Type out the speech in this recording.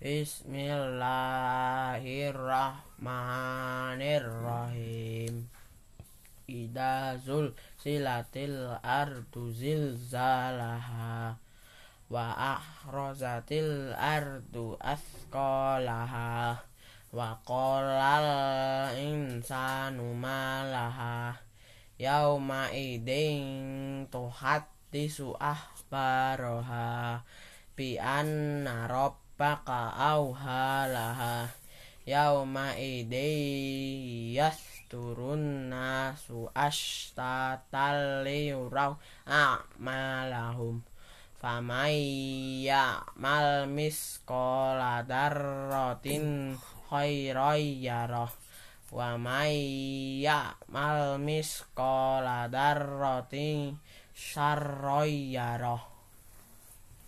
Bismillahirrahmanirrahim. Ida zul silatil ardu zilzalaha Wa ahrozatil ardu asqalaha Wa qolal insanu malaha. Yauma idin tuhaddisu ahbaroha Bi anna rabbaka awhalaha Yauma idin yasturun nasu ashtatal liyuraw a'malahum Famay ya'mal miskola darrotin khairoy yaroh Wa may ya'mal miskola darrotin syarroy yaroh